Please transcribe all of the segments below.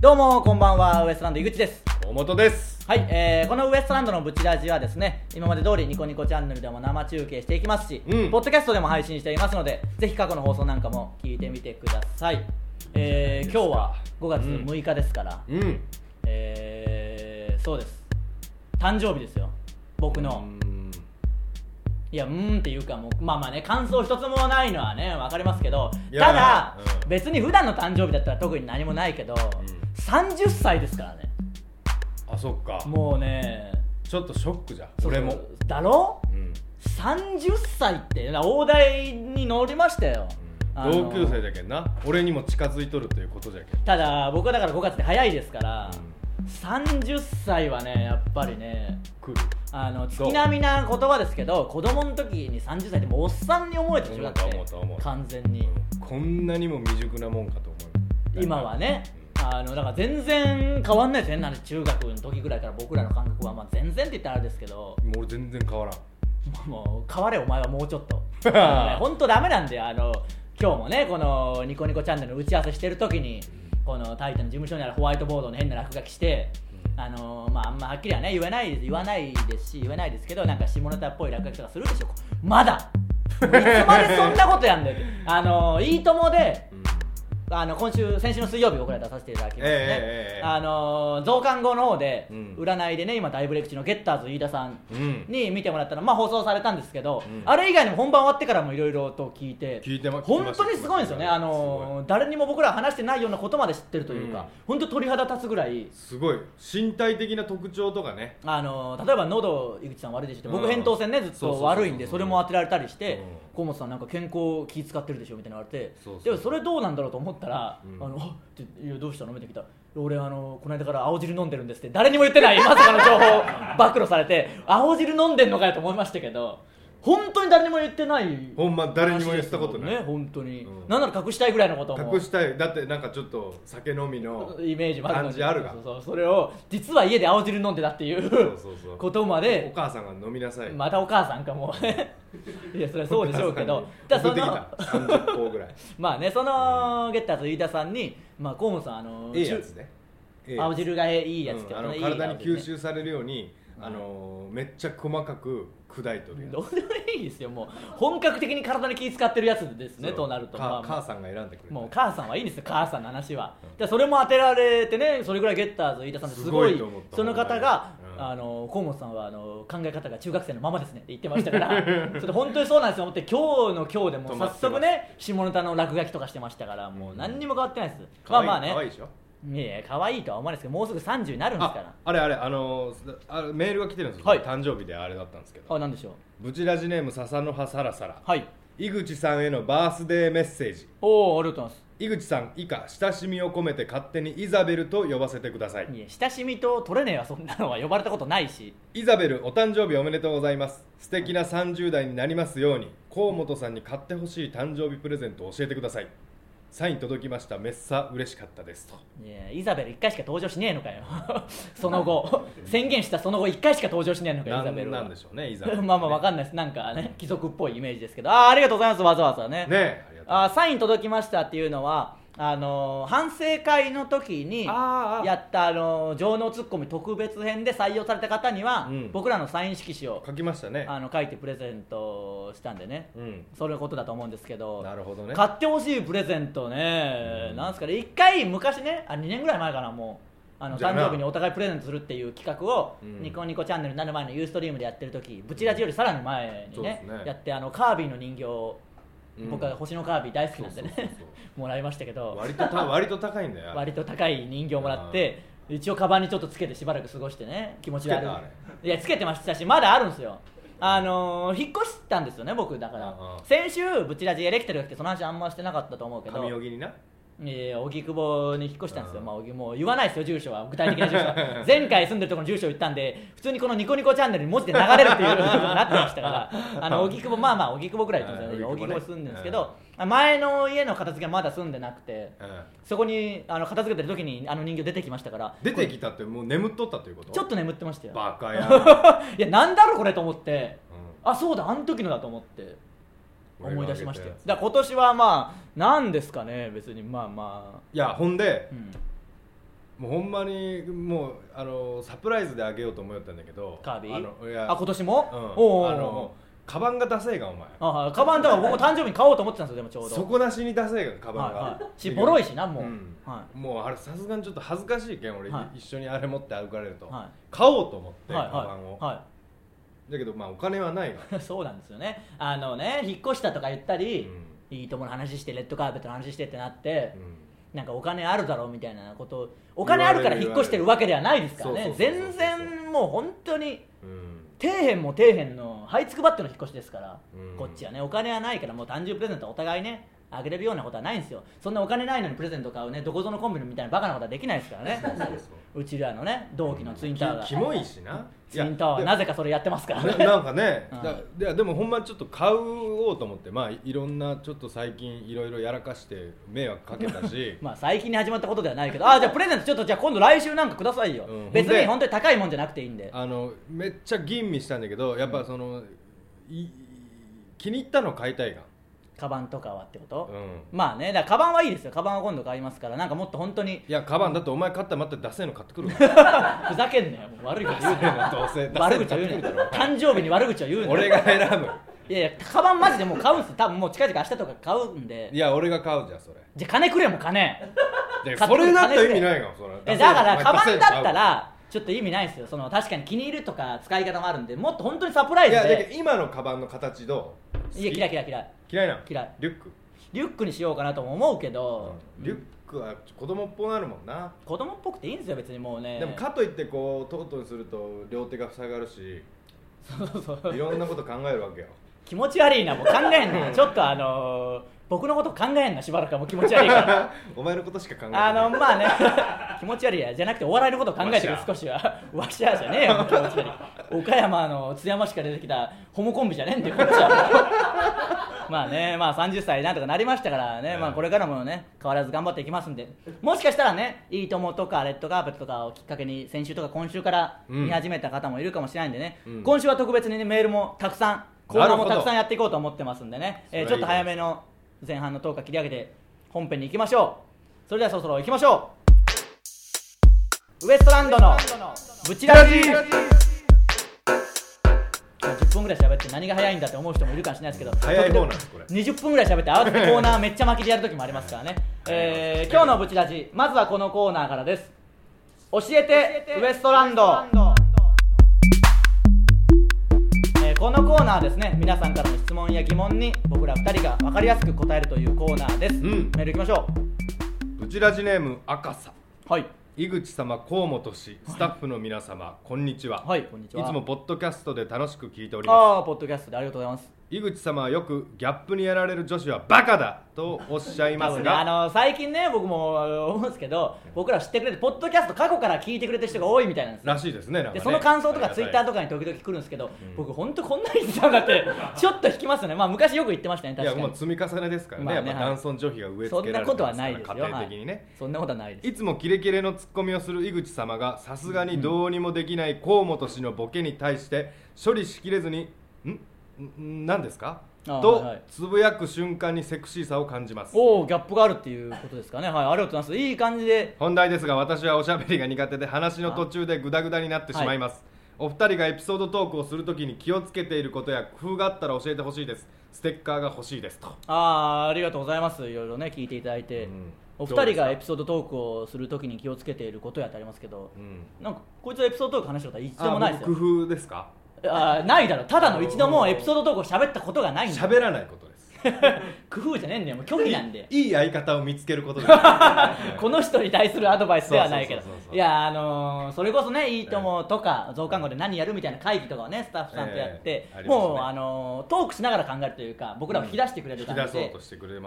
どうもこんばんは。ウエストランド井口です。大本です。はい、えー、このウエストランドのブチラジはですね今まで通りニコニコチャンネルでも生中継していきますし、うん。ポッドキャストでも配信していますのでぜひ過去の放送なんかも聞いてみてください、えー、今日は5月6日ですから、うん。えー、そうです。誕生日ですよ。僕の、うん。いやうーんっていうかもうまあまあね感想一つもないのはね分かりますけどただ、うん。別に普段の誕生日だったら特に何もないけど、30歳ですからね。あそっか。もうね。ちょっとショックじゃん。俺も。だろ？うん。30歳って。な大台に乗りましたよ、あの。同級生だけんな。俺にも近づいとるということじゃけん。ただ僕はだから5月で早いですから、うん。30歳はねやっぱりね来る。あの月並みな言葉ですけど子供の時に30歳ってもうおっさんに思えたでしょだって完全に、こんなにも未熟なもんかと思う。今はねあのだから全然変わんないですよ変な話中学の時ぐらいから僕らの感覚は、まあ、全然って言ったらあれですけど。もう俺全然変わらん。もう変われお前はもうちょっと。本当ダメなんであの今日もねこのニコニコチャンネルの打ち合わせしてる時にこのタイタンの事務所にあるホワイトボードの変な落書きしてあのまああんまはっきりはね言えない言わないですし言えないですけどなんか下ネタっぽい落書きとかするでしょ。まだ。いつまでそんなことやんだよって。あのいいともであの今週先週の水曜日僕ら出させていただきましてね、あの増刊号の方で、うん。占いでね今大ブレイク中のゲッターズ飯田さんうん。に見てもらったの。まあ放送されたんですけど、うん。あれ以外にも本番終わってからもいろいろと聞いて聞いてま本当にすごいんですよね。あの誰にも僕らは話してないようなことまで知ってるというか、うん。本当鳥肌立つぐらい。すごい。身体的な特徴とかね。あの例えば喉井口さん悪いでしょって僕うん。扁桃腺ねずっと悪いんでそれも当てられたりしてうん。河本さんなんか健康気使ってるでしょみたいなの言われてでもそれどうなんだろうと思ったら「うん。あのあっていやどうしたの?」見てきた俺あのこの間から青汁飲んでるんですって。誰にも言ってない。まさかの情報を暴露されて青汁飲んでんのかよと思いましたけど本当に誰にも言ってないほんま誰にも言ったことない。ね本当に、うん。なんなら隠したいぐらいのことも。隠したい。だってなんかちょっと酒飲みのイメージもある感じあるがそうそう。それを実は家で青汁飲んでたっていう。ことまおで母さんが飲みなさい。またお母さんかも。いやそれはそうでしょうけど。だその30個ぐらい。まあねそのゲッターズ飯田さんにまあ河本さんあのええやつね。青汁がいいやつってうん体に吸収されるように、あのめっちゃ細かく砕いとるやどうでもいいですよ。もう本格的に体に気使ってるやつですつねとなると。かまあ母さんが選んでくれたもう母さんはいいんですよ。母さんの話は、でそれも当てられてねそれぐらいゲッターズ飯田さんってすごいその方が、うん。あの河本さんはあの考え方が中学生のままですねって言ってましたから。それ本当にそうなんですよ。思って今日の今日でもう早速ね下ネタの落書きとかしてましたからもう何にも変わってないです、まあまあねいやいや可愛いとは思わないですけどもうすぐ30になるんですから。ああれあれあのーあメールが来てるんですよ、はい。誕生日であれだったんですけど。あなんでしょう。ブチラジネーム笹の葉サラサラ。はい。井口さんへのバースデーメッセージ。おおありがとうございます。井口さん以下親しみを込めて勝手にイザベルと呼ばせてください。いや親しみと取れねえわそんなのは呼ばれたことないし。イザベルお誕生日おめでとうございます。素敵な30代になりますように河本さんに買ってほしい誕生日プレゼントを教えてくださいサイン届きました。めっさ嬉しかったですと。いやイザベル1回しか登場しねえのかよ。その後。宣言したその後1回しか登場しねえのかよイザベルは。なんでしょうねイザベル。まあまあわかんないです。なんかね貴族っぽいイメージですけど。あーありがとうございますわざわざね。ねえあサイン届きましたっていうのはあのー反省会の時にやったあのー情能ツッコミ特別編で採用された方には、うん。僕らのサイン色紙を書きましたね。あの書いてプレゼントしたんでね。うん。それのことだと思うんですけどなるほどね。買ってほしいプレゼントね、うん。なんすかね1回昔ねあ2年ぐらい前かなもう。あの誕生日にお互いプレゼントするっていう企画を、うん。ニコニコチャンネルになる前のユーストリームでやってる時ブチラジよりさらに前にね,、ね。やってあのカービィの人形僕は星のカービィ大好きなんでね もらいましたけど。割とた割と高いんだよ割と高い人形もらって一応カバンにちょっとつけてしばらく過ごしてね気持ち悪い。いやつけてましたしまだあるんですよあのー引っ越したんですよね僕だから。うんうん。先週ブチラジエレキテルが来てその話あんましてなかったと思うけど。神荻にな？いやいや荻窪に引っ越したんですよ、うん。まあ、荻もう言わないですよ住所は。具体的な住所は。前回住んでるところの住所を言ったんで普通にこのニコニコチャンネルに文字で流れるっていうことになってましたから。あの荻窪まあまあ荻窪ぐらいってことですよね。荻ね。窪住んでるんですけど、前の家の片付けはまだ住んでなくてうんそこにあの片付けてる時にあの人形出てきましたから出てきたってもう眠っとったということ？ちょっと眠ってましたよ。バカ や、いやなんだろうこれと思って。うあそうだあの時のだと思ってん思い出しましたよ。だから今年はまあなんですかね別に。まあまいやほんであ、うん、もうほんまにもうあのサプライズであげようと思ったんだけどカービィ？あ今年も、うん。おうおうおうあのカバンがダセえがお前。あはいカバンだから僕も誕生日に買おうと思ってたんですよでもちょうど。底なしにダセえがカバンが、はいはい。しボロいしなも。う、うん。はもうあれさすがにちょっと恥ずかしいけん俺、はい。一緒にあれ持って歩かれると、は買おうと思って、いはい。カバンを、はい。はだけどまあお金はないがい そうなんですよね。あのね引っ越したとか言ったり、いいともの話してレッドカーペットの話してってなって、なんかお金あるだろうみたいなことをお金あるから引っ越してるわけではないですからね。全然もう本当にうんうん底辺も底辺の這いつくばっての引っ越しですから、うん。こっちはねお金はないからもう誕生日プレゼントお互いねあげれるようなことはないんですよ。そんなお金ないのにプレゼント買うねどこぞのコンビニみたいなバカなことはできないですからね。そうちらのね同期のツインタワーが、きキモいしな。ツインタワーはなぜかそれやってますからね。ななんかね、うでもほんまちょっと買おうと思ってまあいろんなちょっと最近いろいろやらかして迷惑かけたし。まあ最近に始まったことではないけど。あじゃあプレゼントちょっとじゃあ今度来週なんかくださいよ、うん。別に本当に高いもんじゃなくていいんで。あのめっちゃ吟味したんだけどやっぱその、い気に入ったの買いたいがカバンとかはってこと、うん。まあねだからカバンはいいですよ。カバンは今度買いますから。なんかもっと本当にいやカバンだってお前買ったらまた出せの買ってくるわ。ふざけんなよ。もう悪いこと言うなどうせ。悪口を言うなよ。誕生日に悪口を言うなよ。俺が選ぶ。いやいやカバンマジでもう買うんす。多分もう近々明日とか買うんで。いや俺が買うじゃんそれ。じゃあ金くれも金。それだったら意味ないがそれ。えだからカバンだったららちょっと意味ないですよ。その確かに気に入るとか使い方もあるんでもっと本当にサプライズいや今のカバンの形どういや嫌い嫌い嫌い。嫌いなの？嫌い。リュック、リュックにしようかなとも思うけど、リュックは子供っぽくなるもんな、子供っぽくていいんですよ別にもうね。でもかといってこうトートにすると両手が塞がるし。そうそう。いろんなこと考えるわけよ。気持ち悪いなもう考えんな。ちょっとあのー僕のこと考えんなしばらくは。もう気持ち悪いから。お前のことしか考えてな。いあのまあね。気持ち悪いや。じゃなくてお笑いのことを考えてくれわしゃ少しは。わしゃじゃねえよ気持ち悪い岡山の津山市から出てきたホモコンビじゃねえんだよこっちは。まあねまあ30歳なんとかなりましたからね、うんまあこれからもね変わらず頑張っていきますんで。もしかしたらね「いいとも」とか「レッドカーペット」とかをきっかけに先週とか今週からうん。見始めた方もいるかもしれないんでね、うん。今週は特別に、ね、メールもたくさんコーナーもたくさんやっていこうと思ってますんでね、えーちょっと早めの前半の10日切り上げて本編に行きましょう。それではそろそろ行きましょう。ウエストランドのブチラジ10分ぐらい喋って何が早いんだって思う人もいるかもしれないですけど早い方なんですこれ。20分ぐらい喋って慌ててコーナーめっちゃ巻きでやる時もありますからね、えー今日のブチラジまずはこのコーナーからです。教えてウエストランド。えーこのコーナーはですね皆さんからの質問や疑問に僕ら2人が分かりやすく答えるというコーナーです、ん。メールいきましょブチラジネーム赤さうはい井口様河本氏スタッフの皆様、こんにちは、はいこんにちは。いつもポッドキャストで楽しく聞いております。ああポッドキャストでありがとうございます井口様はよくギャップにやられる女子はバカだとおっしゃいます多分ね、あが、の最近ね僕も思うんですけど僕ら知ってくれてポッドキャスト過去から聞いてくれてる人が多いみたいなんですよ。らしいですねね。でその感想とかツイッターとかかに時々来るんですけど、僕本当こんなに言ってたんだってちょっと引きますよね。まあ昔よく言ってましたねいや確かに。もう積み重ねですからね,、まあねやっぱ男尊女卑が植えそん付けられてなことはないですよ。家庭的にね、はいそんなことはないです。いつもキレキレのツッコミをする井口様がさすがにどうにもできない河本氏のボケに対して処理しきれずに「んん？何ですか?」とつぶやく瞬間にセクシーさを感じます。おおギャップがあるっていうことですかね。はいありがとうございます。いい感じで。本題ですが私はおしゃべりが苦手で話の途中でグダグダになってしまいます、お二人がエピソードトークをするときに気をつけていることや工夫があったら教えてほしいです。ステッカーが欲しいですと。ああありがとうございます。いろいろね聞いていただいて、うん。お二人がエピソードトークをするときに気をつけていることやってありますけど、うん。なんかこいつはエピソードトーク話したことは一度もないですよ。工夫ですか？あーないだろ。ただの一度もエピソードトークを喋ったことがないんだ。喋らないことです。工夫じゃねえんだよ。もう拒否なんで。いい相方を見つけることです。この人に対するアドバイスではないけどいやあのーそれこそね「いいとも」とか増刊号で何やるみたいな会議とかをねスタッフさんとやって、ええありますね。もう、あのートークしながら考えるというか僕らを引き出してくれる感じで、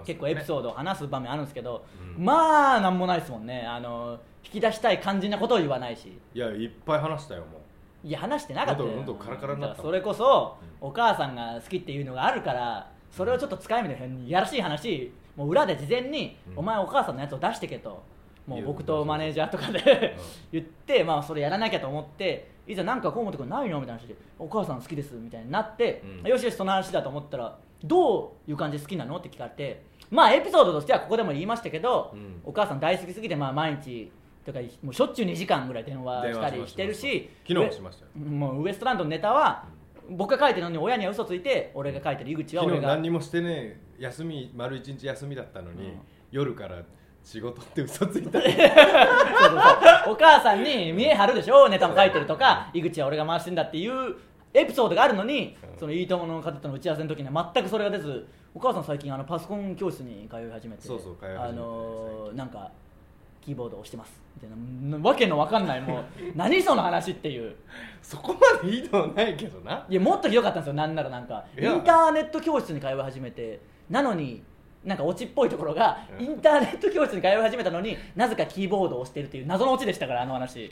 結構エピソードを話す場面あるんですけど、うん。まあなんもないですもんね。あのー引き出したい肝心なことを言わないし。いやいっぱい話したよもいや話してなかったよ。喉喉カラカラになったもん。それこそ、お母さんが好きっていうのがあるからそれをちょっと使い目でいやらしい話もう裏で事前に、うん。お前お母さんのやつを出してけともう僕とマネージャーとかで うん。言って、まあ、それやらなきゃと思っていざなんか河本君ないのみたいな話でお母さん好きですみたいになって、うん。よしよしその話だと思ったらどういう感じで好きなのって聞かれてまあエピソードとしてはここでも言いましたけど、うん。お母さん大好きすぎて、まあ、毎日とかもうしょっちゅう2時間ぐらい電話したりしてるし昨日もしましたもうウエストランドのネタは僕が書いてるのに親には嘘ついて俺が書いてる井口は昨俺が。日何にもしてね休み丸一日休みだったのに、うん。夜から仕事って嘘ついた。お母さんに見え張るでしょネタも書いてるとか井口は俺が回してんだっていうエピソードがあるのに、うん。そのいいともの方との打ち合わせの時には全くそれが出ずお母さん最近あのパソコン教室に通い始めてそうそう通い始めて。あのーなんかキーボードを押してます。みたいな。わけのわかんないもう 何その話っていう。そこまでひどはないけどな。いやもっとひどかったんですよ。なんならなんかイいや。ンターネット教室に通い始めてなのになんかオチっぽいところがうん。インターネット教室に通い始めたのになぜかキーボードを押してるっていう謎のオチでしたからあの話。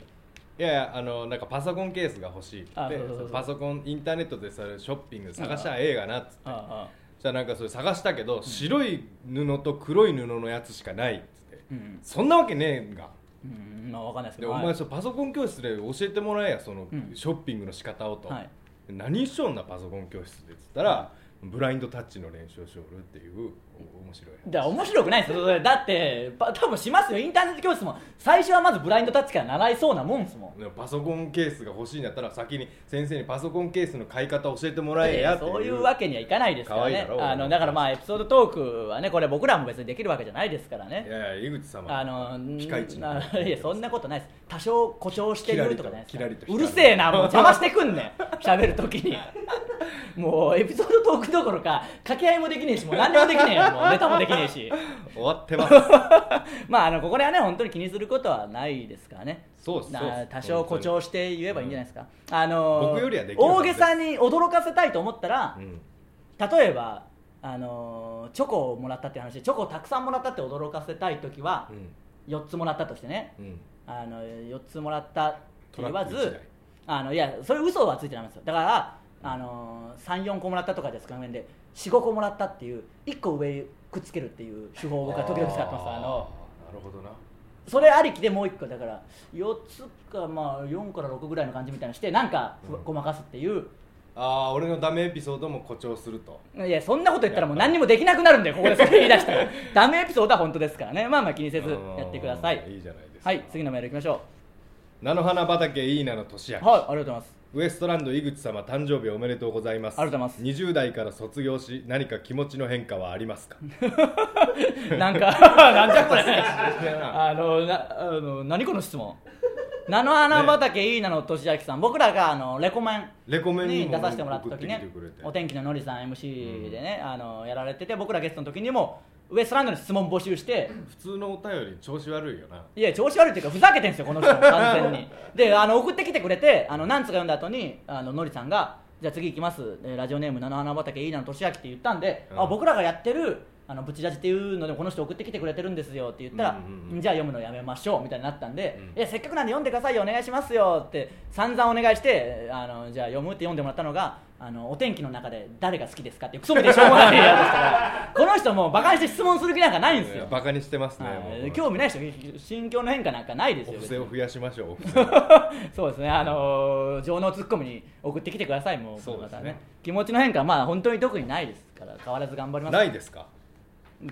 いやいやあのなんかパソコンケースが欲しいってあそうそうそう。そうパソコンインターネットでさショッピングで探したらええがなっつって。ああじゃあなんかそれ探したけど、白い布と黒い布のやつしかない。っつって、うん。そんなわけねえんが。うんまあわかんないですけでどはい。お前そうパソコン教室で教えてもらえやその、うん。ショッピングの仕方をと、はい。何しよんなパソコン教室でっつったら、ブラインドタッチの練習をしよるっていうお面白いだ面白くないですよ。だってパ多分しますよ。インターネット教室も最初はまずブラインドタッチから習いそうなもんですもん。パソコンケースが欲しいんだったら先に先生にパソコンケースの買い方教えてもらえやってそういうわけにはいかないですからね。あのだからまあエピソードトークはねこれ僕らも別にできるわけじゃないですからね。いやいや井口様。あのピカイチないやそんなことないです。多少誇張してるとかじゃないですかうるせえなもう邪魔してくんねん。喋るときにもうエピソードトークどころか掛け合いもできねえしもう何にもできねえよ。もうネタもできねえし。終わってます。まああのここではね本当に気にすることはないですからね。なそうです。多少誇張して言えばいいんじゃないですか、あの僕よりはできるは大げさに驚かせたいと思ったら、うん。例えばあのチョコをもらったって話チョコをたくさんもらったって驚かせたい時はうん。4つもらったとしてね。うん。あの4つもらったって言わずあのいやそれ嘘はついてないんですよ。だからあの34個もらったとかですか面で45個もらったっていう1個上くっつけるっていう手法を僕は時々使ってます。あのーなるほどな。それありきでもう1個だから4つかまあ4から6ぐらいの感じみたいにしてなんかごまかすっていう。ああ俺のダメエピソードも誇張すると。いやそんなこと言ったらもう何にもできなくなるんだよここでそれ言い出したら。ダメエピソードは本当ですからね。まあまあ気にせずやってください。うんいいじゃないですか。はい次のメールいきましょ菜の花畑いいなの年明はいありがとうございますウエストランド井口様誕生日おめでとうございます。ありがとうございます。20代から卒業し何か気持ちの変化はありますか？なんかなんじゃこれ。あのなあの何この質問？菜の花畑いいなの俊明さん。僕らがあのレコメン。レコメンに出させてもらった時ね。お天気ののりさん MC でね、あのやられてて僕らゲストの時にもウエストランドに質問募集して。普通のお便り調子悪いよな。いや調子悪いっていうかふざけてんすよこの人完全に。であの送ってきてくれてあの何つか読んだ後にあののりさんがじゃあ次行きます。えーラジオネーム菜の花畑いいなの俊明って言ったんで、うん。あ僕らがやってるあのブチラジっていうのでこの人送ってきてくれてるんですよって言ったら、うんうんうん。じゃあ読むのやめましょうみたいになったんで、うんいやせっかくなんで読んでくださいよお願いしますよって散々お願いしてあのじゃあ読むって読んでもらったのがあのお天気の中で誰が好きですかっていうクソみでしょうもない。やつでしたからこの人もうバカにして質問する気なんかないんですよ。バカにしてますね興味ない人心境の変化なんかないですよお布施を増やしましょう そうですねあのー情能ツッコミに送ってきてくださいもう。そうですね。また気持ちの変化はまあ本当に特にないですから変わらず頑張ります。ないですか？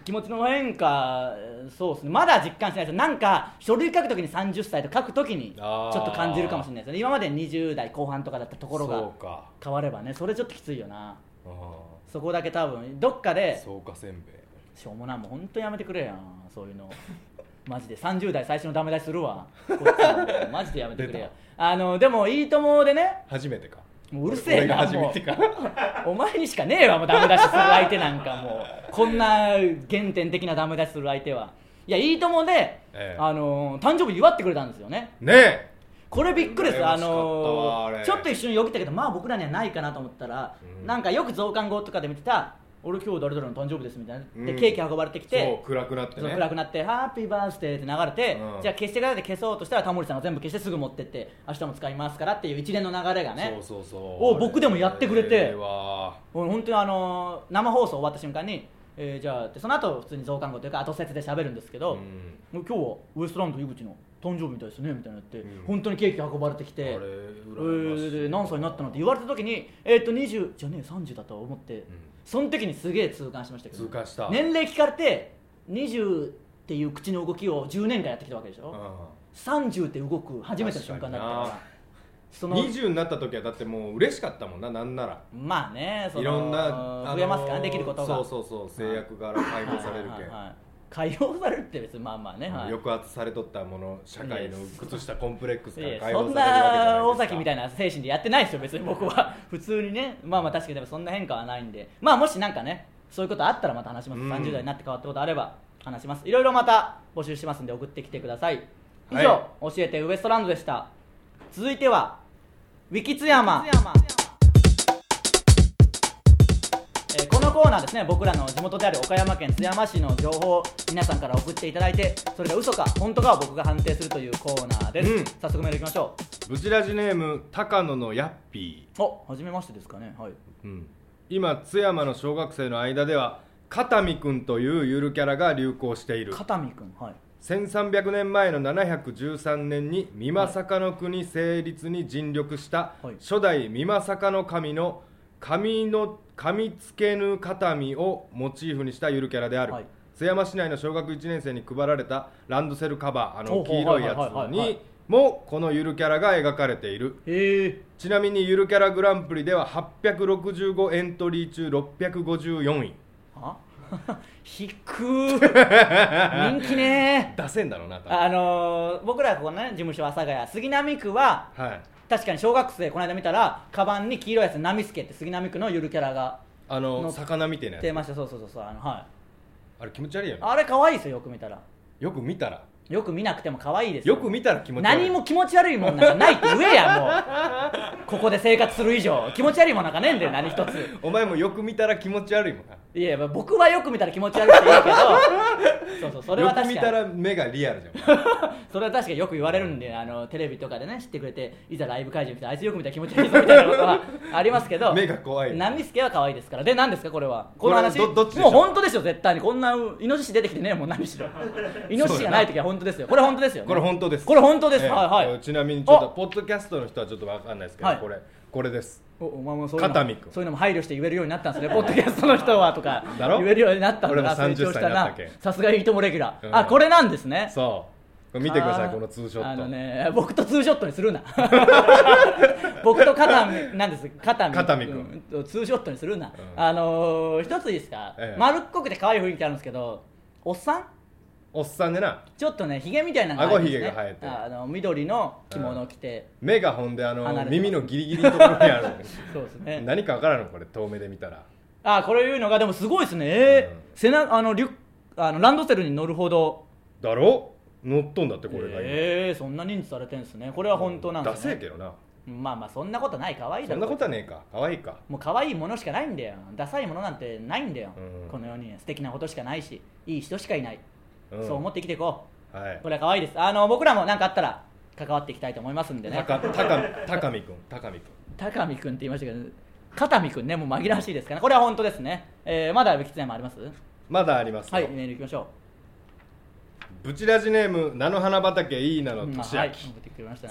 気持ちの変化えーそうですね。まだ実感しないです。なんか書類書くときに30歳と書くときにちょっと感じるかもしれないですね。今まで20代後半とかだったところが変わればねそれちょっときついよな。あそこだけ多分どっかでーそうかせんべい。しょうもない。もう本当にやめてくれやん。そういうの。マジで。30代最初のダメ出しするわ。マジでやめてくれや。あのでも「いいとも!」でね。初めてかもううるせえな初めもてかう。お前にしかねえわもうダメ出しする相手なんかもう。こんな原点的なダメ出しする相手は。いやいいともで、ええ。あの誕生日祝ってくれたんですよね。ねえ。これびっくりです。あのちょっと一瞬よぎったけどまあ僕らにはないかなと思ったら、うん。なんかよく増刊号とかで見てた俺今日誰々の誕生日ですみたいな、でうん。ケーキ運ばれてきて。暗くなってね。暗くなって「ハッピーバースデー」って流れて、うん。じゃあ消してくださいって消そうとしたらタモリさんが全部消してすぐ持ってって明日も使いますからっていう一連の流れがね。そうそうそう。お僕でもやってくれて。本当にあのー生放送終わった瞬間に、えーじゃあその後普通に増刊号というか後説で喋るんですけど、うん。今日はウエストランド井口の誕生日みたいですねみたいなって、うん。本当にケーキ運ばれてきてえ何歳になったのって言われた時にえーっと20じゃねえ30だと思って、その時にすげえ痛感しましたけど痛感した。年齢聞かれて20っていう口の動きを10年間やってきたわけでしょ、30って動く初めての瞬間だったか確らその20になった時はだってもう嬉しかったもんななんなら。まあねいろんな、あのー増えますか？らねできることが。そうそうそう制約から解放されるけん、はいはいはい解放されるって別にまあまあね、はい、抑圧されとったもの社会の屈したコンプレックスから解放そんされるわけじゃないな大ですか。崎みたいな精神でやってないですよ別に僕は。普通にねまあまあ確かにでもそんな変化はないんで。まあもしなんかねそういうことあったらまた話します、うん。30代になって変わったことあれば話します。いろいろまた募集しますんで送ってきてください。以上、は教えてウエストランドでした。続いてはウィキ津山えーこのコーナーですね僕らの地元である岡山県津山市の情報を皆さんから送っていただいてそれが嘘か本当かを僕が判定するというコーナーです、うん。早速メールいきましょブチラジネーム高野のヤッピうお初めましてですかね。はい。ー、うん、今津山の小学生の間では片見くんというゆるキャラが流行している。片見くんはい。1300年前の713年に美作の国成立に尽力したはい。初代美作の神の神の神つけぬ形見をモチーフにしたゆるキャラである、はい。津山市内の小学1年生に配られたランドセルカバーあの黄色いやつにもこのゆるキャラが描かれている。ちなみにゆるキャラグランプリでは865エントリー中654位。あ？引く 人気ね。出せんだろうなあのー僕らここね事務所阿佐ヶ谷。杉並区ははい確かに小学生この間見たらカバンに黄色いやつナミスケって杉並区のゆるキャラがあのの魚みたいなやつ。出ました。そうそうそうそうあのはい。あれ気持ち悪いよね。あれ可愛いですよよく見たら。よく見たら。よく見なくても可愛いですよ。く見たら気持ち悪い。何も気持ち悪いもんなんかないって言えやもうここで生活する以上。気持ち悪いもんなんかねえんだよ何一つ。お前もよく見たら気持ち悪いもんないや僕はよく見たら気持ち悪いって言うけど そうそうそれはよく見た確かにら目がリアルじゃん。それは確かによく言われるんであのテレビとかでね知ってくれていざライブ会場に来てあいつよく見たら気持ち悪いぞみたいなことは ありますけど目が怖いナミスケは可愛いですから。で何ですかこれは？この話？もう本当ですよ絶対に。こんなイノシシ出てきてねえもん何しろイノシシがない時は本当ですよ。これ本当ですよ、ね、これ本当です。これ本当です、ええ。はいはい。ちなみにちょっとお！ポッドキャストの人はちょっとわかんないですけど、はい。これこれですおお前もそういうの片見君そういうのも配慮して言えるようになったんですね。ポッドキャストの人はとか言えるようになったんだ俺もな成30長したさすがいいともレギュラー、うんあこれなんですね。そう。見てくださいこのツーショット、あのね僕とツーショットにするな。僕と肩身なんです。肩身。肩身君うんツーショットにするな、うん。あのー一ついいですか、ええ。丸っこくて可愛い雰囲気あるんですけどおっさん？おっさんでな。ちょっとねひげみたいなのが生えてるんですね。顎ひげが生えてる。あの緑の着物を着て、目がほんであの離れてます。耳のギリギリのところにある。そうですね。何かわからんの？これ遠目で見たら。あこれいうのがでもすごいですね。えーうん。背中あのリュッあのランドセルに乗るほど。だろ？乗っとんだってこれが今、えー、そんな認知されてるんですね。これは本当なんですね。ダセえけどな。まあまあそんなことない可愛いだろ。そんなことはねえか。可愛いか。もう可愛いものしかないんだよ。ダサいものなんてないんだよ、うん。この世に。素敵なことしかないしいい人しかいない、うん。そう思って生きていこはい。うこれは可愛いです。あの僕らも何かあったら関わっていきたいと思いますんでね。高見くん。高見くん。高見君って言いましたけど片見君ねもう紛らわしいですから。これは本当ですね、えー、まだウィキツヤもあります？まだありますよ。はいメールいきましょブチラジネーム菜の花畑いいなう、のうん年明はい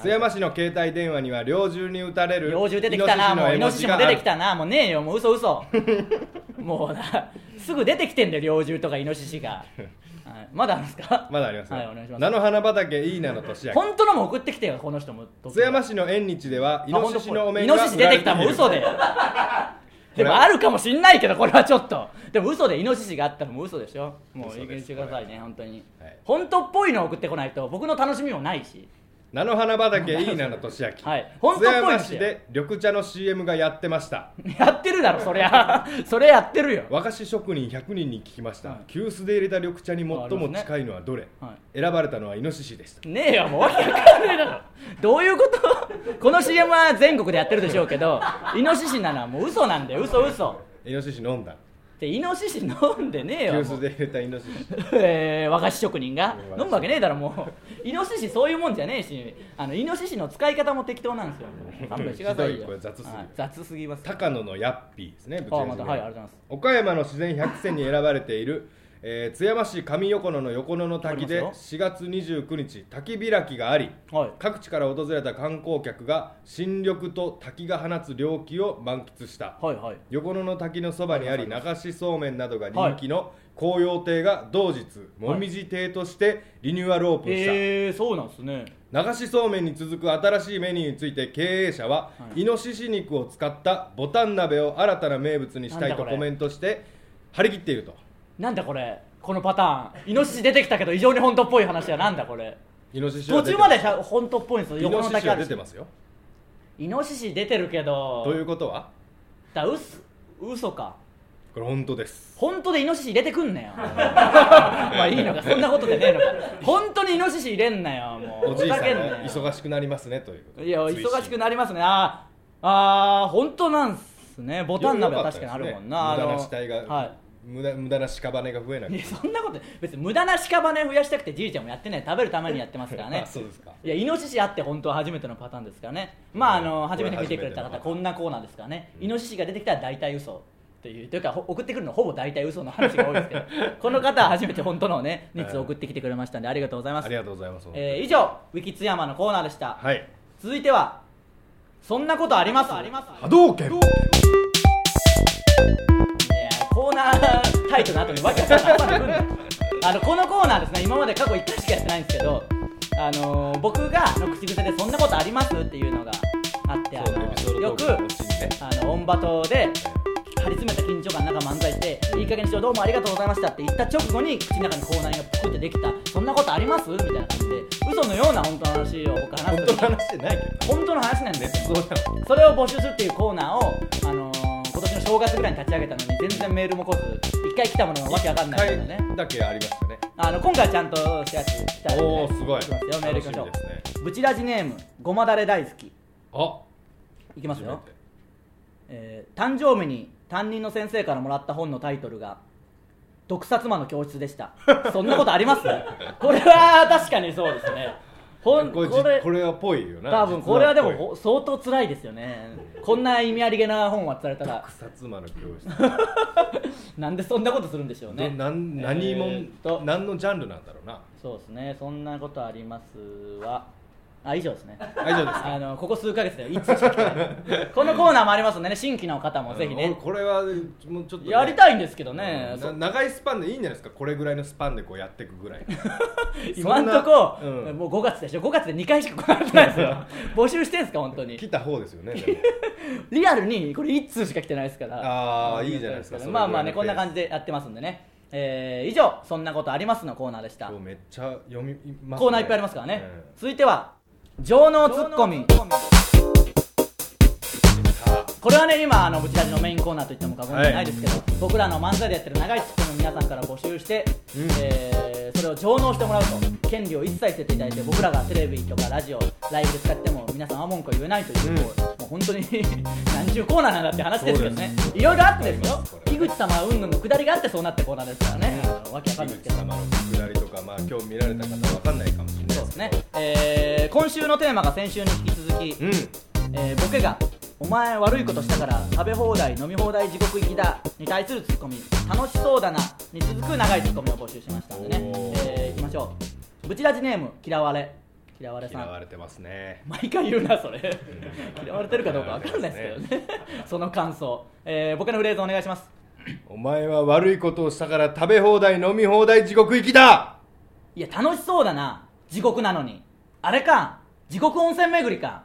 津山市の携帯電話には猟銃に撃たれる。猟銃出てきたなもうイノシシも出てきたたな。もうねえよもう嘘嘘。もうなすぐ出てきてんだよ猟銃とかイノシシが、はい、まだあるんですか？まだありますよ。はいお願いします。菜の花畑いいなの年明本当のも送ってきてよこの人も。津山市の縁日ではイノシシのお面イノシシ出てきたもう嘘で。でもあるかもしんないけどこれはちょっと。でも嘘でイノシシがあったのも嘘でしょ。もういい加減にしてくださいね本当に、はい。本当っぽいの送ってこないと僕の楽しみもないし菜の花畑いいなの年明はい。本当っぽい津山んですよ市で緑茶の CM がやってました。やってるだろそりゃ。それやってるよ。和菓子職人100人に聞きました、はい。急須で入れた緑茶に最も近いのはどれ、は選ばれたのはイノシシでした。ねえよもうわけわかんねえだろ。どういうこと？この CM は全国でやってるでしょうけどイノシシなのはもう嘘なんだよ。嘘嘘。イノシシ飲んだでイノシシ飲んでねえ 急よもう。須で入れたイノシシ。えー和菓子職人が？うん飲むわけねえだろもう。イノシシそういうもんじゃねえしあのイノシシの使い方も適当なんですよ。勘弁してくださいよ。雑すぎ雑すぎます。高野のヤッピーですね、あまたはいありがとうございます。岡山の自然100選に選ばれている、えー津山市上横野の横野の滝であります4月29日滝開きがありはい。各地から訪れた観光客が新緑と滝が放つ猟奇を満喫した。はいはい。横野の滝のそばにあり流しそうめんなどが人気の紅葉亭が同日もみじ亭としてリニューアルオープンした、えー、そうなんですね。流しそうめんに続く新しいメニューについて経営者は、はい。イノシシ肉を使ったボタン鍋を新たな名物にしたいとコメントして張り切っているとなんだこれこのパターン。イノシシ出てきたけど異常に本当っぽい話はなんだこれ。イノシシは出て途中までしゃ本当っぽいんですよ。イ横ノシシはのだけあるし。出てますよ。イノシシ出てるけど。ということは？だうす嘘か。これ本当です。本当でイノシシ入れてくんなよ。まあいいのか。そんなことでねえのか。本当にイノシシ入れんなよ。もう。おじいさんふざけんなよ。が忙しくなりますねということいや忙しくななりますね。あーあー本当なんすね。ボタン鍋は確かにあるもんな。無駄なあの死体が、はい無駄無駄な屍が増えなくいてやそんなこと別に無駄な屍増やしたくてじいちゃんもやってない食べるためにやってますからね。あそうですか。いやイノシシあって本当は初めてのパターンですからね。まああの初めて見てくれた方こんなコーナーですからね。イノシシが出てきたら大体嘘。っていうというかほ送ってくるのほぼ大体嘘の話が多いですけど。この方は初めて本当のね2通送ってきてくれましたんでありがとうございます。ありがとうございます、えー以上ウィキ津山のコーナーでした、はい。続いてはそんなことあります？波動拳コーナータイトルの後にわけわかんないあのこのコーナーですね今まで過去1回しかやってないんですけどあのー僕がの口癖で「そんなことあります?」っていうのがあってあのよくあのオンバトで張り詰めた緊張感の中漫才して「いい加減にしろどうもありがとうございました」って言った直後に口の中に口内がポクってできた「そんなことあります?」みたいな感じで嘘のような本当の話を僕話す本当の話じゃないけど。本当の話なんですそうだそれを募集するっていうコーナーを、あのー正月ぐらいに立ち上げたのに全然メールも来ず一回来たものがわけわかんないのでね回だけありましたね。あの今回はちゃんとしたやつ来たんで、ね、おーすごい。きますよメールいきましょう。ね。ブチラジネームごまだれ大好き。あいきますよ。えー誕生日に担任の先生からもらった本のタイトルが「毒殺魔の教室」でした。そんなことあります？これは確かにそうですねほんこれじこれはぽいよな。多分これはでも相当辛いですよね。こんな意味ありげな本渡されたら。草妻の教室。なんでそんなことするんでしょうね。どなん何も、えー何のジャンルなんだろうな。そうですね。そんなことありますはあ以上ですね。あ以上ですか？あのここ数ヶ月でいつしか来てない。このコーナーもありますんでね。新規の方もぜひうんね。これはもうちょっとね、やりたいんですけどね、長いスパンでいいんじゃないですか？これぐらいのスパンでこうやっていくぐらい 今んとこ、うん。もう5月でしょ。5月で2回しか来られてないですよ 募集してんすか本当に。来た方ですよねリアルにこれ1通しか来てないですから。あーいいじゃないですかまあまあねこんな感じでやってますんでね、えー以上「そんなことあります」のコーナーでした。めっちゃ読みます、ね、コーナーいっぱいありますからね、うん。続いては情能ツッコミ。これはね今あのブチラジのメインコーナーといっても過言じゃないですけど、僕らの漫才でやってる長いツッコミを皆さんから募集して、うんえーそれを上納してもらうと。権利を一切捨てていただいて僕らがテレビとかラジオライブで使っても皆さんは文句を言えないという、うんもう本当に 何十コーナーなんだって話ですけどね。いろいろあってですよ。わかります井口様うんぬんのくだりがあってそうなってコーナーですからね、わけわかんないですけど井口様の下りとかまあ今日見られた方わかんないかも。しれないそうですね、えー今週のテーマが先週に引き続き、うん。えーボケが「お前悪いことしたから食べ放題飲み放題地獄行きだ」に対するツッコミ「楽しそうだな」に続く長いツッコミを募集しましたんでね。えー、いきましょう。ブチラジネーム嫌われ。嫌われさん。嫌われてますね。毎回言うなそれ。嫌われてるかどうかわかんないですけどね。その感想、えー、ボケのフレーズお願いします。お前は悪いことをしたから食べ放題飲み放題地獄行きだ。いや楽しそうだな。地獄なのに。あれか。地獄温泉巡りか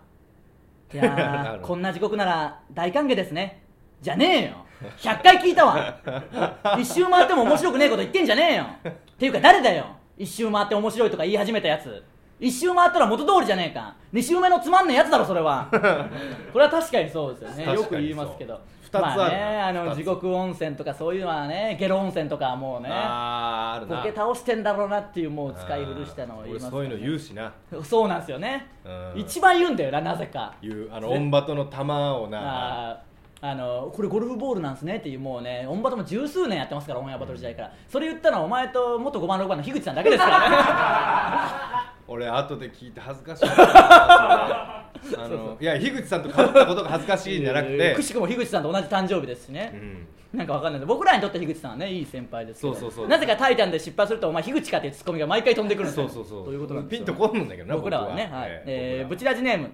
いや こんな地獄なら大歓迎ですね。じゃねえよ。100回聞いたわ。一周回っても面白くねえこと言ってんじゃねえよ。っていうか誰だよ。一周回って面白いとか言い始めたやつ。一周回ったら元通りじゃねえか。二周目のつまんねえやつだろそれは。これは確かにそうですよね。よく言いますけどつあるまあねあの地獄温泉とかそういうのはねゲロ温泉とかはもうねあーあボケ倒してんだろうなっていうもう使い古したのを言います俺そういうの言うしな。そうなんですよね、うん。一番言うんだよななぜか。言うあのオンバトの球をな。あのこれゴルフボールなんですねっていうもうねオンバトも十数年やってますからオンエアバトル時代から。それ言ったのはお前と元5番6番の樋口さんだけですからね 俺後で聞いて恥ずかしい あのいや樋口さんと被ったことが恥ずかしいんじゃなくて。くしくも樋口さんと同じ誕生日ですしね、うん。なんかわかんない。けど僕らにとって樋口さんはねいい先輩ですけど。そうそうそうなぜか「タイタン」で失敗するとお前樋口かっていうツッコミが毎回飛んでくるんですよ。そうそうそう。ということなんですよ。ピンとこんのんだけどな僕らは。ねはい。ええー僕ら。ブチラジネーム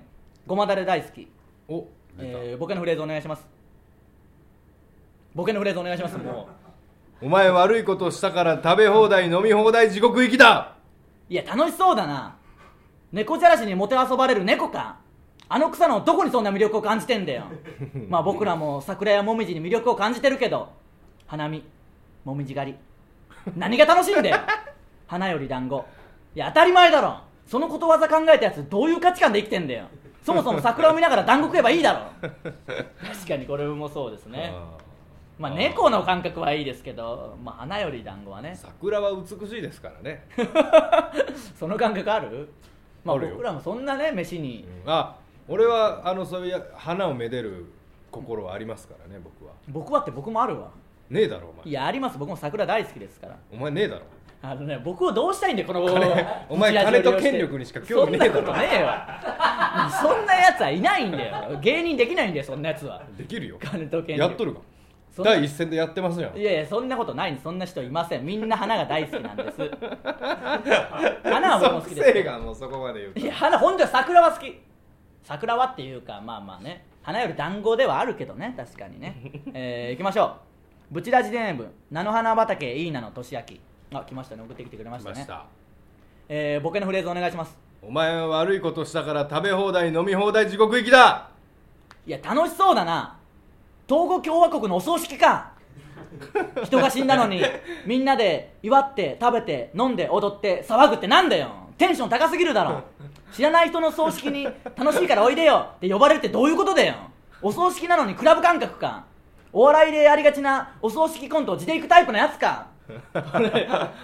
ごまだれ大好き。おえー、ボケのフレーズお願いします。ボケのフレーズお願いします。もうお前悪いことしたから食べ放題飲み放題地獄行きだいや楽しそうだな。猫じゃらしにもてあそばれる猫か。あの草のどこにそんな魅力を感じてんだよ。まあ僕らも桜やもみじに魅力を感じてるけど。花見。もみじ狩り。何が楽しいんだよ。花より団子。いや当たり前だろ。そのことわざ考えたやつどういう価値観で生きてんだよ。そもそも桜を見ながら団子食えばいいだろ。確かにこれもそうですね。あまあ猫の感覚はいいですけど、まあ、花より団子はね。ー桜は美しいですからね、その感覚ある？まあ僕らもそんなね飯に、あ俺はあのそういう花をめでる心はありますからね僕は。僕はって僕もあるわ。ねえだろお前。いやあります。僕も桜大好きですから。お前ねえだろ。あのね僕をどうしたいんだよこの お前金と権力にしか興味ねえだろ。そんなことねえわ。そんなやつはいないんだよ。芸人できないんだよそんなやつは。できるよ。金と権力。やっとるがそんな第一線でやってますよいやいやそんなことないんです。そんな人いません。みんな花が大好きなんです。花は僕も好きです。がもうそこまで言うと。いや花本当は桜は好き。桜はっていうかまあまあね。花より団子ではあるけどね。確かにね。えー、いきましょう。ブチラジネーム。菜の花畑いいなのとしあきあ来ましたね。送ってきてくれましたね。ました。えー、ボケのフレーズお願いします。お前は悪いことしたから食べ放題飲み放題地獄行きだ。いや楽しそうだな東郷共和国のお葬式か。人が死んだのにみんなで祝って食べて飲んで踊って騒ぐってなんだよ。テンション高すぎるだろ。知らない人の葬式に楽しいからおいでよ。って呼ばれるってどういうことだよ。お葬式なのにクラブ感覚か。お笑いでやりがちなお葬式コントを地で行くタイプのやつか。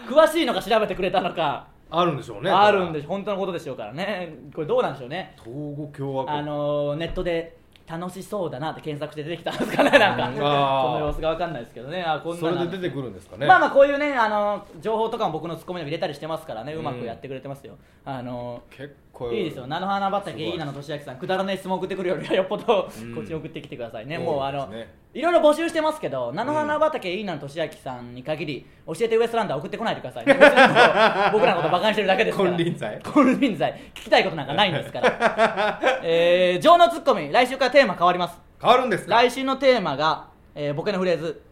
詳しいのか調べてくれたのか。あるんでしょうね。あるんでしょ本当のことでしょうからね。これどうなんでしょうね。東郷共和国。あのーネットで楽しそうだなって検索して出てきたんですかねなんか。うん。その様子が分かんないですけどね。あこんなの。それで出てくるんですかね。まあまあこういうねあの情報とかも僕のツッコミでも入れたりしてますからね。うまくやってくれてますよ、あの結構いいですよ。菜の花畑い。いいなのとしあきさんくだらない質問送ってくるよりは よっぽどうん。こっちに送ってきてくださいね、もうあのいろいろ募集してますけど菜の花畑いいなのとしあきさんに限り教えてウエストランドは送ってこないでくださいね。僕らのことバカにしてるだけです。から金輪際金輪際聞きたいことなんかないんですから。えー、情のツッコミ来週からテーマ変わります。変わるんですか？来週のテーマが、えーボケのフレーズ。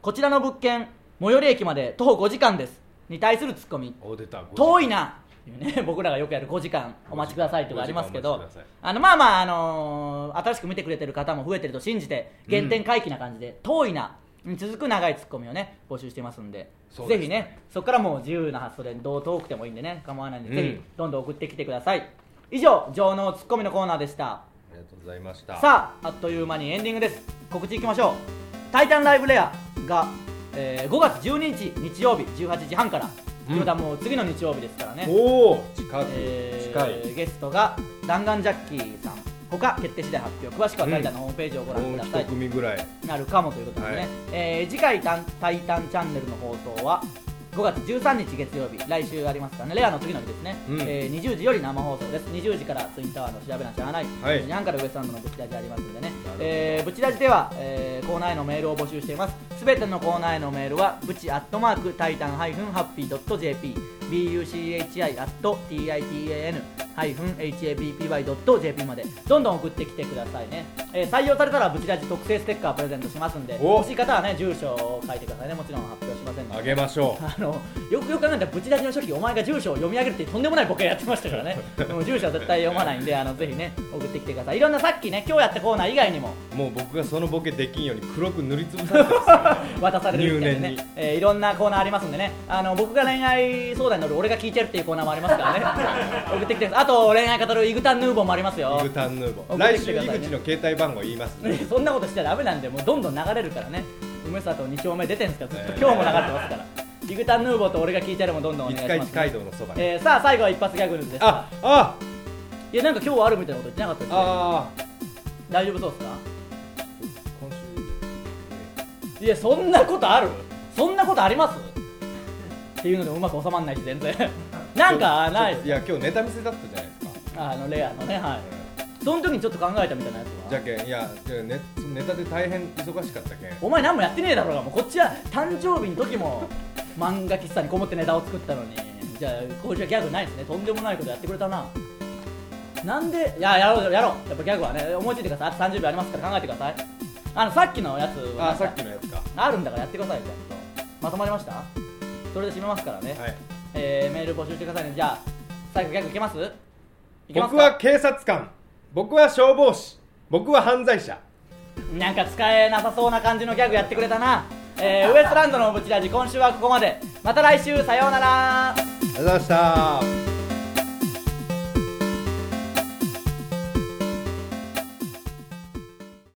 こちらの物件最寄り駅まで徒歩5時間です。に対するツッコミ。お出た。遠いなね 僕らがよくやる5時間お待ちくださいっていうのがありますけ5どあのまあまあ、あのー新しく見てくれてる方も増えてると信じて原点回帰な感じで、遠いなに続く長いツッコミをね募集してますんでぜひねそこからもう自由な発想でどう遠くてもいいんでね構わないんで、うん。ぜひどんどん送ってきてください。以上情のツッコミのコーナーでした。ありがとうございました。さああっという間にエンディングです。告知いきましょう「タイタンライブレアが」えー5月12日日曜日18時半から、うん。ということはもう次の日曜日ですからね、おお近く、え近い。ー、ゲストが弾丸ジャッキーさん他決定次第発表詳しくはタイタンのホームページをご覧ください、一組ぐらい。なるかもということでね、はい。えー次回タン「タイタンチャンネル」の放送は5月13日月曜日来週ありますからね。レアの次の日ですね、うん。えー20時より生放送です。20時からツインタワーの調べなしゃあない、はい。2時半からウエストランドのブチラジありますんでね。えーブチラジでは、えーコーナーへのメールを募集しています。すべてのコーナーへのメールはブチアットマークタイタンハイフンハッピードット JP buchi アット titan ハイフン happy ドット JP まで。どんどん送ってきてくださいね、えー採用されたらブチラジ特製ステッカープレゼントしますんで。お欲しい方はね住所を書いてくださいね。もちろん発表しませんのあでげましょう。あのよくよく考えたらブチラジの初期お前が住所を読み上げるってとんでもないボケやってましたからね。で も住所は絶対読まないんであのぜひね送ってきてください。いろんなさっきね今日やったコーナー以外にも。もう僕がそのボケできんように黒く塗りつぶされてます渡されるみたいなね。えーいろんなコーナーありますんでね。あの僕が恋愛相談に乗る俺が聞いてるっていうコーナーもありますからね。送ってきてあと恋愛語るイグタンヌーボーもありますよ。イグタンヌーボー。来週井口の携帯番号言います。ね そんなことしちゃダメなんでもうどんどん流れるからね。梅里2丁目出てんすからずっとえ。ー今日も流れてますから、イグタンヌーボーと俺が聞いてるもどんどんお願いします、五日市街道のそばに。えーさあ最後は一発ギャグです。ああ。いやなんか今日はあるみたいなこと言ってなかったですねあ大丈夫そうですか？いやそんなことある？そんなことあります？っていうのでもうまく収まんないし全然なんかない。いや今日ネタ見せだったじゃない。ですかあのレアのねはい。その時にちょっと考えたみたいなやつは？じゃけんいやネネタで大変忙しかったけん。お前何もやってねえだろうがもうこっちは誕生日の時も漫画喫茶にこもってネタを作ったのに。じゃあこっちはギャグないですね。とんでもないことやってくれたな。なんでいややろうやろう。やっぱギャグはね思いついてください。あと30秒ありますから考えてください。あのさっきのやつはあさっきのやつか。あるんだからやってくださいちゃんと。まとまりました？それで締めますからね、はいえーメール募集してくださいね。じゃあ最後ギャグいけます？いけますか？僕は警察官。僕は消防士。僕は犯罪者。なんか使えなさそうな感じのギャグやってくれたな、えーウエストランドのブチラジ今週はここまで。また来週さようなら。ありがとうございました